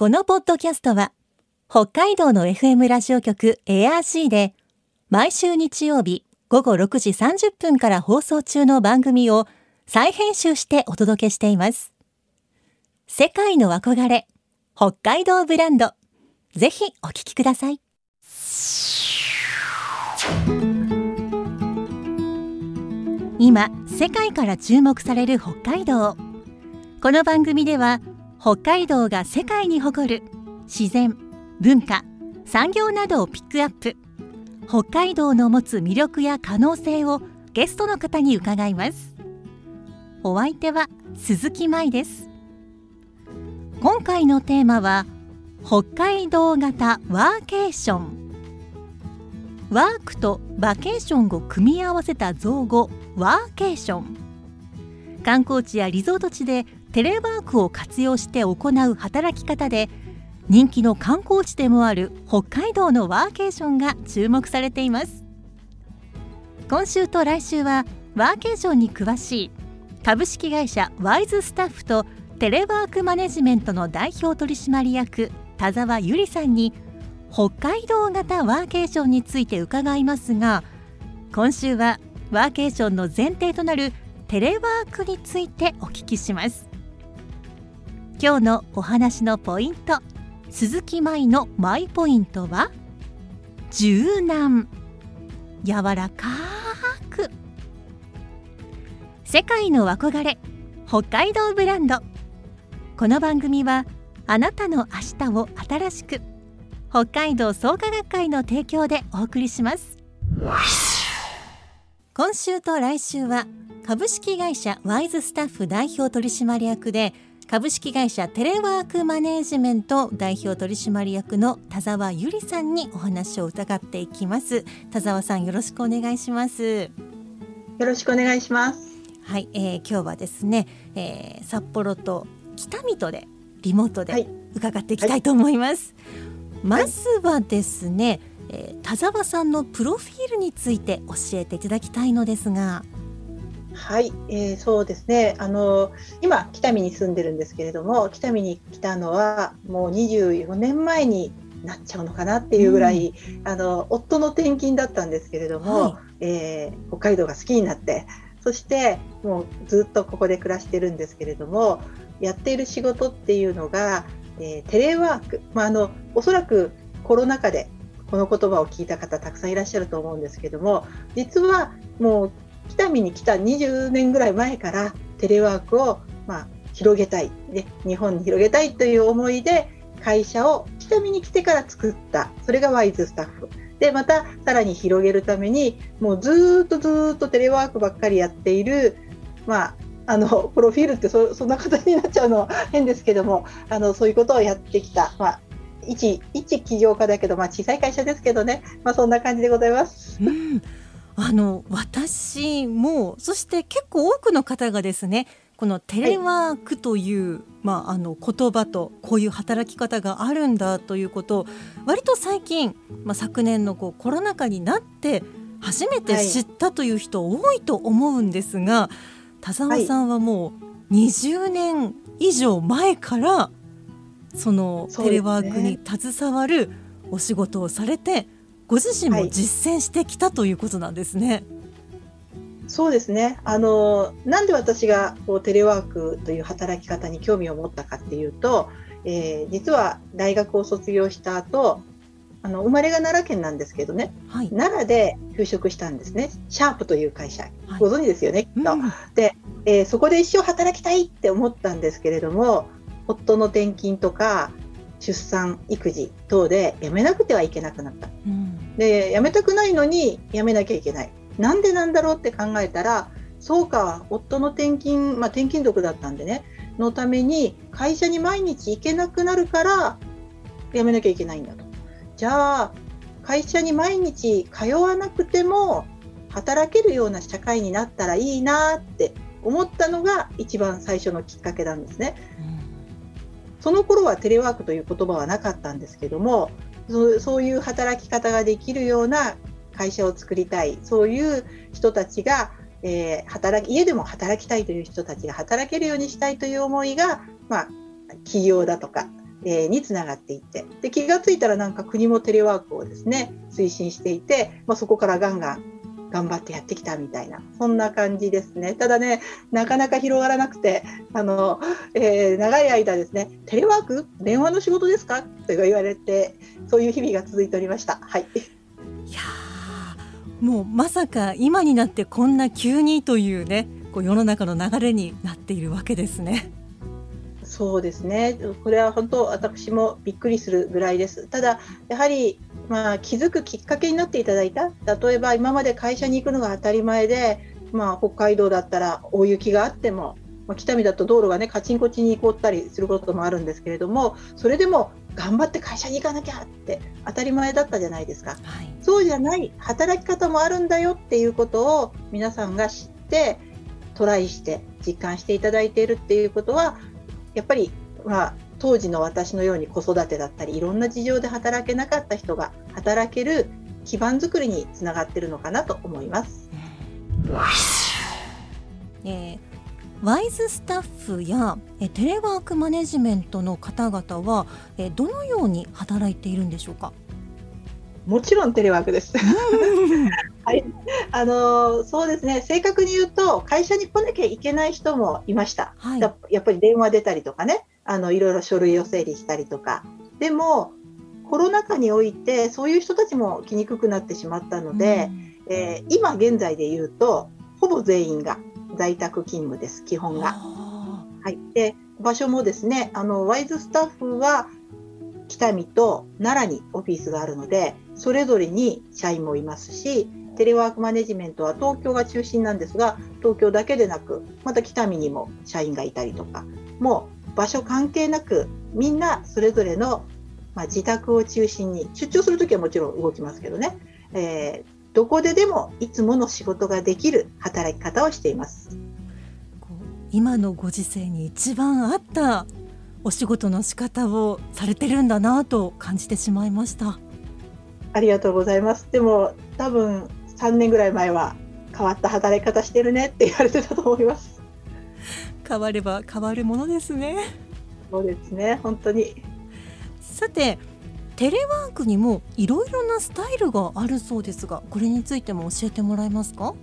このポッドキャストは北海道の FM ラジオ局 ARC で毎週日曜日午後6時30分から放送中の番組を再編集してお届けしています。世界の憧れ北海道ブランドぜひお聞きください。今世界から注目される北海道この番組では北海道が世界に誇る自然文化産業などをピックアップ。北海道の持つ魅力や可能性をゲストの方に伺います。お相手は鈴木舞です。今回のテーマは北海道型ワーケーション。ワークとバケーションを組み合わせた造語ワーケーション。観光地やリゾート地でテレワークを活用して行う働き方で人気の観光地でもある北海道のワーケーションが注目されています。今週と来週はワーケーションに詳しい株式会社ワイズスタッフとテレワークマネジメントの代表取締役田沢由里さんに北海道型ワーケーションについて伺いますが今週はワーケーションの前提となるテレワークについてお聞きします。今日のお話のポイント鈴木舞のマイポイントは柔軟柔らかく。世界の憧れ北海道ブランド。この番組はあなたの明日を新しく北海道創価学会の提供でお送りします。今週と来週は株式会社ワイズスタッフ代表取締役で株式会社テレワークマネージメント代表取締役の田沢由里さんにお話を伺っていきます。田沢さんよろしくお願いします。よろしくお願いします。はい、えー、今日はですね、えー、札幌と北水戸でリモートで伺っていきたいと思います、はい。はい。まずはですね、えー、田沢さんのプロフィールについて教えていただきたいのですが。はい、えー、そうですね。あの今北見に住んでるんですけれども、北見に来たのはもう24年前になっちゃうのかなっていうぐらい、うん、あの夫の転勤だったんですけれども、はい、えー、北海道が好きになって、そしてもうずっとここで暮らしてるんですけれども、やっている仕事っていうのがえー、テレワーク、まあ、あのおそらくコロナ禍でこの言葉を聞いた方たくさんいらっしゃると思うんですけども実はもう北見に来た20年ぐらい前からテレワークを、まあ、広げたい、ね、日本に広げたいという思いで会社を北見に来てから作った。それがワイズスタッフ。でまたさらに広げるためにもうずっとずっとテレワークばっかりやっている、まあ、あのプロフィールってそんな形になっちゃうのは変ですけどもあのそういうことをやってきた、まあ、一一起業家だけど、まあ、小さい会社ですけどね、まあ、そんな感じでございます。うん。あの私もそして結構多くの方がですねこのテレワークという、はい、まあ、あの言葉とこういう働き方があるんだということを割と最近、まあ、昨年のこうコロナ禍になって初めて知ったという人多いと思うんですが、はい田沢さんはもう20年以上前からそのテレワークに携わるお仕事をされて、ご自身も実践してきたということなんですね。そうですね。あのなんで私がこうテレワークという働き方に興味を持ったかっていうと、えー、実は大学を卒業した後、あの生まれが奈良県なんですけどね、はい、奈良で就職したんですね。シャープという会社、はい、ご存知ですよね、きっと。うん、で、えー、そこで一生働きたいって思ったんですけれども、夫の転勤とか出産育児等で辞めなくてはいけなくなった。うん、で、辞めたくないのに辞めなきゃいけない。なんでなんだろうって考えたら、そうか、夫の転勤、まあ、転勤族だったんでね、のために会社に毎日行けなくなるから辞めなきゃいけないんだと。じゃあ会社に毎日通わなくても働けるような社会になったらいいなって思ったのが一番最初のきっかけなんですね。その頃はテレワークという言葉はなかったんですけどもそういう働き方ができるような会社を作りたいそういう人たちが、えー、働き家でも働きたいという人たちが働けるようにしたいという思いが、まあ、企業だとかえー、につながっていってで気が付いたらなんか国もテレワークをですね推進していて、まあ、そこからガンガン頑張ってやってきたみたいなそんな感じですねただねなかなか広がらなくてあの、えー、長い間ですねテレワーク？電話の仕事ですか？と言われてそういう日々が続いておりました。はいいやもうまさか今になってこんな急にというねこう世の中の流れになっているわけですね。そうですね。これは本当私もびっくりするぐらいです。ただやはりまあ気づくきっかけになっていただいた。例えば今まで会社に行くのが当たり前で、まあ北海道だったら大雪があっても。まあ、北見だと道路がねカチンコチンに凍ったりすることもあるんですけれどもそれでも頑張って会社に行かなきゃって当たり前だったじゃないですか、はい、そうじゃない働き方もあるんだよっていうことを皆さんが知ってトライして実感していただいているっていうことはやっぱり、まあ、当時の私のように子育てだったりいろんな事情で働けなかった人が働ける基盤づくりにつながってるのかなと思います。えー、ワイズスタッフやえテレワークマネジメントの方々はえどのように働いているんでしょうか？もちろんテレワークです。はい、あのそうですね。正確に言うと会社に来なきゃいけない人もいました。はい、やっぱり電話出たりとかね、あのいろいろ書類を整理したりとか。でもコロナ禍においてそういう人たちも来にくくなってしまったので、うん、えー、今現在で言うとほぼ全員が在宅勤務です基本が。はい、で場所もですねあのワイズスタッフは北見と奈良にオフィスがあるのでそれぞれに社員もいますしテレワークマネジメントは東京が中心なんですが東京だけでなくまた北見にも社員がいたりとかもう場所関係なくみんなそれぞれの、まあ、自宅を中心に出張する時はもちろん動きますけどね、えー、どこででもいつもの仕事ができる働き方をしています。今のご時世に一番合ったお仕事の仕方をされてるんだなと感じてしまいました。ありがとうございます。でも多分3年ぐらい前は変わった働き方してるねって 言われてたと思います。変われば変わるものですね。そうですね。本当に。さてテレワークにもいろいろなスタイルがあるそうですがこれについても教えてもらえますか？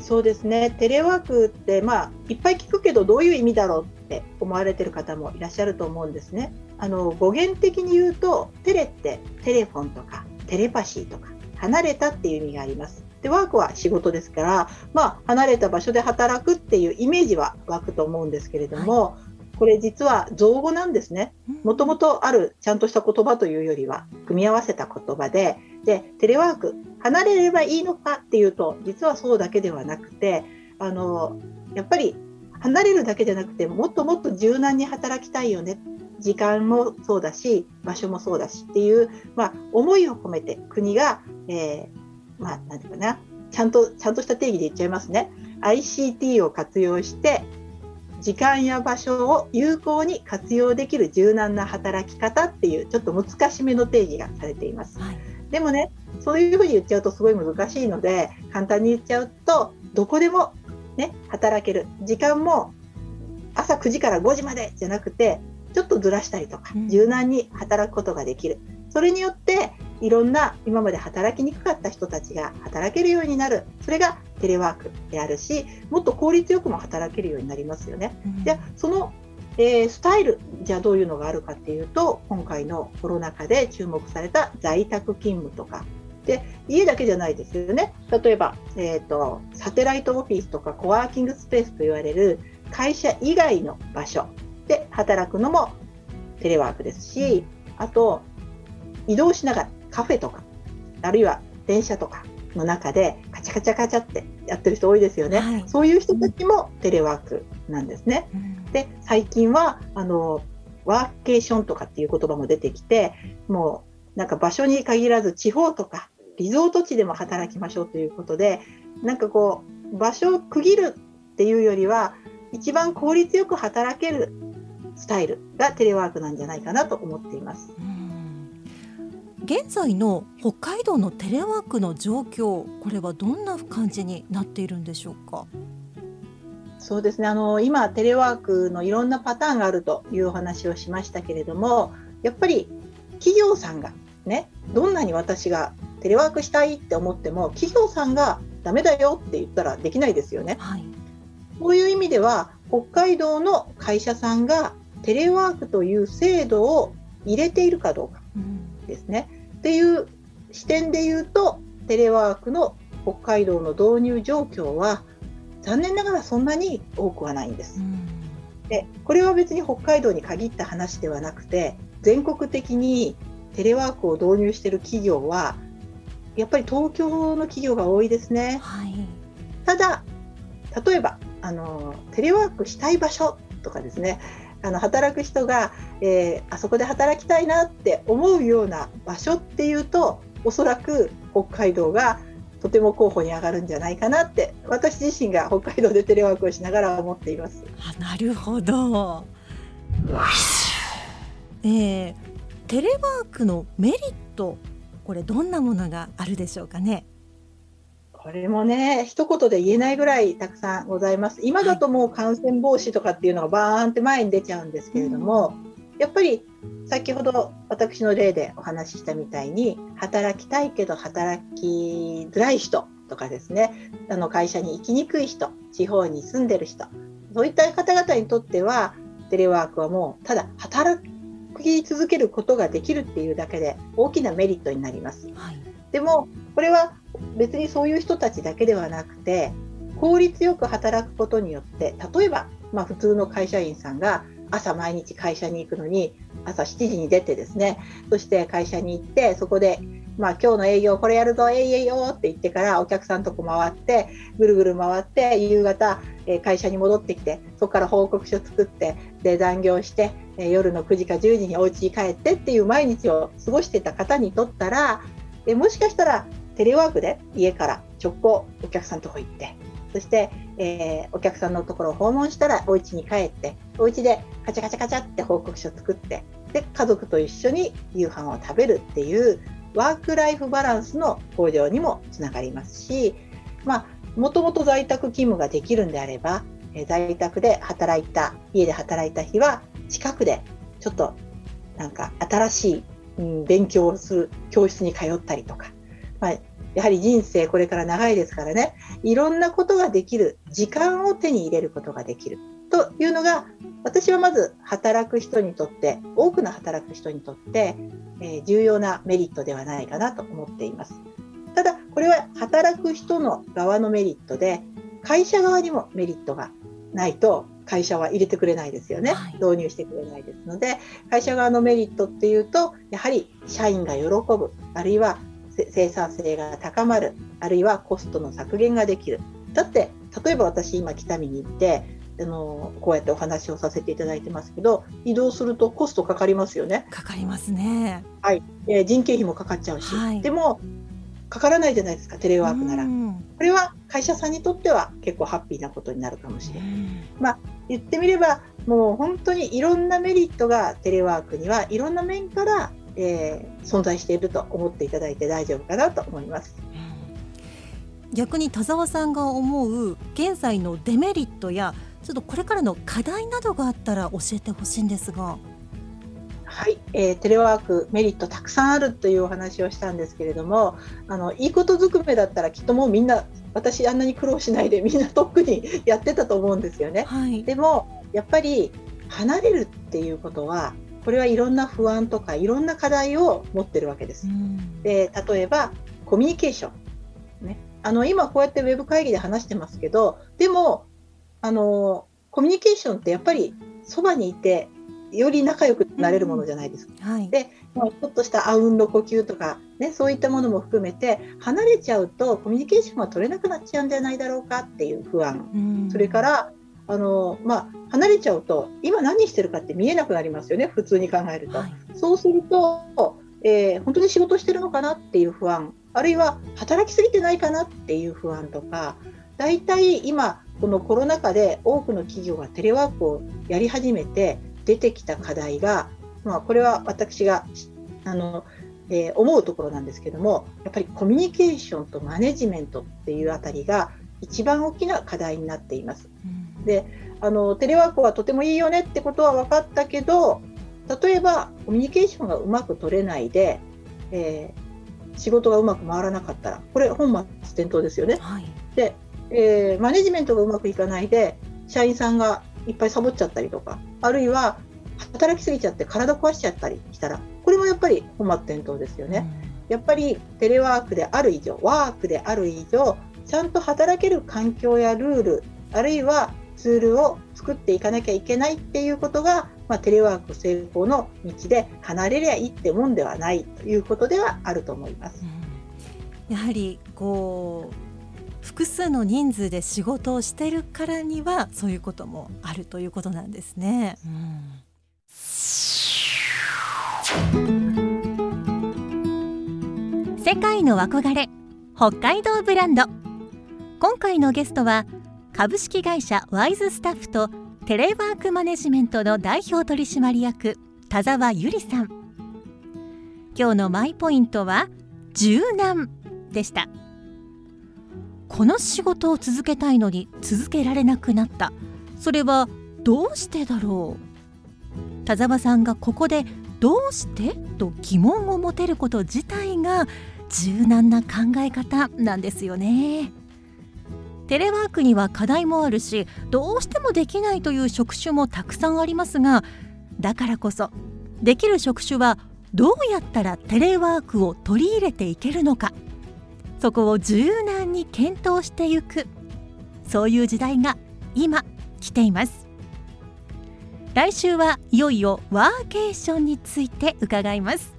そうですねテレワークってまあいっぱい聞くけどどういう意味だろうって思われてる方もいらっしゃると思うんですね。あの語源的に言うとテレってテレフォンとかテレパシーとか離れたっていう意味があります。でワークは仕事ですから、まあ、離れた場所で働くっていうイメージは湧くと思うんですけれども、はい、これ実は造語なんですね。もともとあるちゃんとした言葉というよりは組み合わせた言葉ででテレワーク離れればいいのかっていうと実はそうだけではなくてあのやっぱり離れるだけじゃなくてもっともっと柔軟に働きたいよね。時間もそうだし場所もそうだしっていう、まあ、思いを込めて国が、えー、まあ何て言うかな。ちゃんとちゃんとした定義で言っちゃいますね。ICT を活用して時間や場所を有効に活用できる柔軟な働き方っていうちょっと難しめの定義がされています。はい、でもねそういうふうに言っちゃうとすごい難しいので簡単に言っちゃうとどこでもね、働ける。時間も朝9時から5時までじゃなくてちょっとずらしたりとか柔軟に働くことができる、それによっていろんな今まで働きにくかった人たちが働けるようになる。それがテレワークであるしもっと効率よくも働けるようになりますよね。じゃそのえー、スタイルじゃあどういうのがあるかっていうと今回のコロナ禍で注目された在宅勤務とか。で家だけじゃないですよね。例えば、えーと、サテライトオフィスとかコワーキングスペースと言われる会社以外の場所。で働くのもテレワークですしあと移動しながらカフェとかあるいは電車とかの中でカチャカチャカチャってやってる人多いですよね、はい、そういう人たちもテレワークなんですね。うん、で最近はあのワーケーションとかっていう言葉も出てきてもうなんか場所に限らず地方とかリゾート地でも働きましょうということでなんかこう場所を区切るっていうよりは一番効率よく働けるスタイルがテレワークなんじゃないかなと思っています。現在の北海道のテレワークの状況これはどんな感じになっているんでしょうか？そうですね。あの今テレワークのいろんなパターンがあるというお話をしましたけれどもやっぱり企業さんがねどんなに私がテレワークしたいって思っても企業さんがダメだよって言ったらできないですよね。はい、そういう意味では北海道の会社さんがテレワークという制度を入れているかどうかですね。うん、っていう視点で言うとテレワークの北海道の導入状況は残念ながらそんなに多くはないんです。うん、でこれは別に北海道に限った話ではなくて全国的にテレワークを導入している企業はやっぱり東京の企業が多いですね。はい、ただ例えばあのテレワークしたい場所とかですねあの働く人が、えー、あそこで働きたいなって思うような場所っていうとおそらく北海道がとても候補に上がるんじゃないかなって私自身が北海道でテレワークをしながら思っています。あなるほど、えー、テレワークのメリットこれどんなものがあるでしょうかね？これもね一言で言えないぐらいたくさんございます。今だともう感染防止とかっていうのがバーンって前に出ちゃうんですけれども、うん、やっぱり先ほど私の例でお話ししたみたいに働きたいけど働きづらい人とかですねあの会社に行きにくい人地方に住んでる人そういった方々にとってはテレワークはもうただ働き続けることができるっていうだけで大きなメリットになります。はい、でもこれは別にそういう人たちだけではなくて効率よく働くことによって例えば、まあ、普通の会社員さんが朝毎日会社に行くのに朝7時に出てですねそして会社に行ってそこでまあ、今日の営業これやるぞえいえいよって言ってからお客さんとこ回ってぐるぐる回って夕方、会社に戻ってきてそこから報告書作ってで残業して、夜の9時か10時にお家に帰ってっていう毎日を過ごしてた方にとったらでもしかしたらテレワークで家から直行お客さんのとこ行ってそして、えー、お客さんのところを訪問したらお家に帰ってお家でカチャカチャカチャって報告書を作ってで家族と一緒に夕飯を食べるっていうワークライフバランスの向上にもつながりますしまあもともと在宅勤務ができるんであれば、え、在宅で働いた家で働いた日は近くでちょっとなんか新しい、うん、勉強をする教室に通ったりとか、まあ、やはり人生これから長いですからね。いろんなことができる時間を手に入れることができる。というのが私はまず働く人にとって多くの働く人にとって、えー、重要なメリットではないかなと思っています。ただこれは働く人の側のメリットで会社側にもメリットがないと会社は入れてくれないですよね、はい、導入してくれないですので会社側のメリットっていうとやはり社員が喜ぶあるいは生産性が高まるあるいはコストの削減ができる。だって例えば私今北見に行ってあのこうやってお話をさせていただいてますけど移動するとコストかかりますよね。かかりますね。はい、えー、人件費もかかっちゃうし、はい、でもかからないじゃないですかテレワークなら。これは会社さんにとっては結構ハッピーなことになるかもしれない。まあ言ってみればもう本当にいろんなメリットがテレワークにはいろんな面からえー、存在していると思っていただいて大丈夫かなと思います。逆に田沢さんが思う現在のデメリットやちょっとこれからの課題などがあったら教えてほしいんですが。はい、えー、テレワークメリットたくさんあるというお話をしたんですけれどもあのいいことずくめだったらきっともうみんな私あんなに苦労しないで みんなとっくにやってたと思うんですよね。はい、でもやっぱり離れるっていうことはこれはいろんな不安とかいろんな課題を持ってるわけです。で例えばコミュニケーション、ね、あの今こうやってウェブ会議で話してますけどでもあのコミュニケーションってやっぱりそばにいてより仲良くなれるものじゃないですか。うんはい、でちょっとしたあうんの呼吸とか、ね、そういったものも含めて離れちゃうとコミュニケーションが取れなくなっちゃうんじゃないだろうかっていう不安、うん、それからあの、まあ、離れちゃうと今何してるかって見えなくなりますよね普通に考えると。はい、そうすると、えー、本当に仕事してるのかなっていう不安。あるいは働きすぎてないかなっていう不安とか大体今このコロナ禍で多くの企業がテレワークをやり始めて出てきた課題が、まあ、これは私があの、えー、思うところなんですけどもやっぱりコミュニケーションとマネジメントっていうあたりが一番大きな課題になっています。うんであのテレワークはとてもいいよねってことは分かったけど例えばコミュニケーションがうまく取れないで、えー、仕事がうまく回らなかったらこれ本末転倒ですよね。はい、で、えー、マネジメントがうまくいかないで社員さんがいっぱいサボっちゃったりとかあるいは働きすぎちゃって体壊しちゃったりしたらこれもやっぱり本末転倒ですよね。やっぱりテレワークである以上ワークである以上ちゃんと働ける環境やルールあるいはツールを作っていかなきゃいけないっていうことが、まあ、テレワーク成功の道で離れりゃいいってもんではないということではあると思います。やはりこう複数の人数で仕事をしてるからにはそういうこともあるということなんですね。うん、世界の憧れ北海道ブランド。今回のゲストは株式会社ワイズスタッフとテレワークマネジメントの代表取締役田沢由里さん。今日のマイポイントは柔軟でした。この仕事を続けたいのに続けられなくなった。それはどうしてだろう？田沢さんがここでどうして？と疑問を持てること自体が柔軟な考え方なんですよね。テレワークには課題もあるしどうしてもできないという職種もたくさんありますがだからこそできる職種はどうやったらテレワークを取り入れていけるのか。そこを柔軟に検討していくそういう時代が今来ています。来週はいよいよワーケーションについて伺います。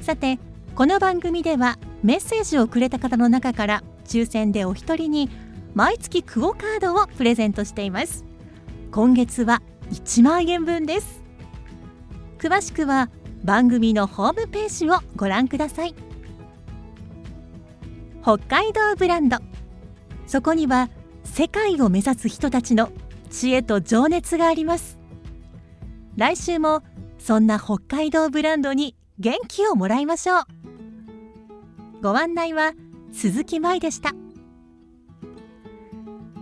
さてこの番組ではメッセージをくれた方の中から抽選でお一人に毎月クオカードをプレゼントしています。今月は1万円分です。詳しくは番組のホームページをご覧ください。北海道ブランド。そこには世界を目指す人たちの知恵と情熱があります。来週もそんな北海道ブランドに元気をもらいましょう。ご案内は鈴木舞でした。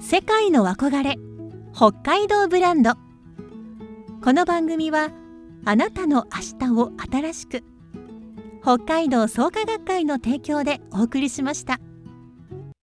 世界の憧れ北海道ブランド。この番組はあなたの明日を新しく北海道創価学会の提供でお送りしました。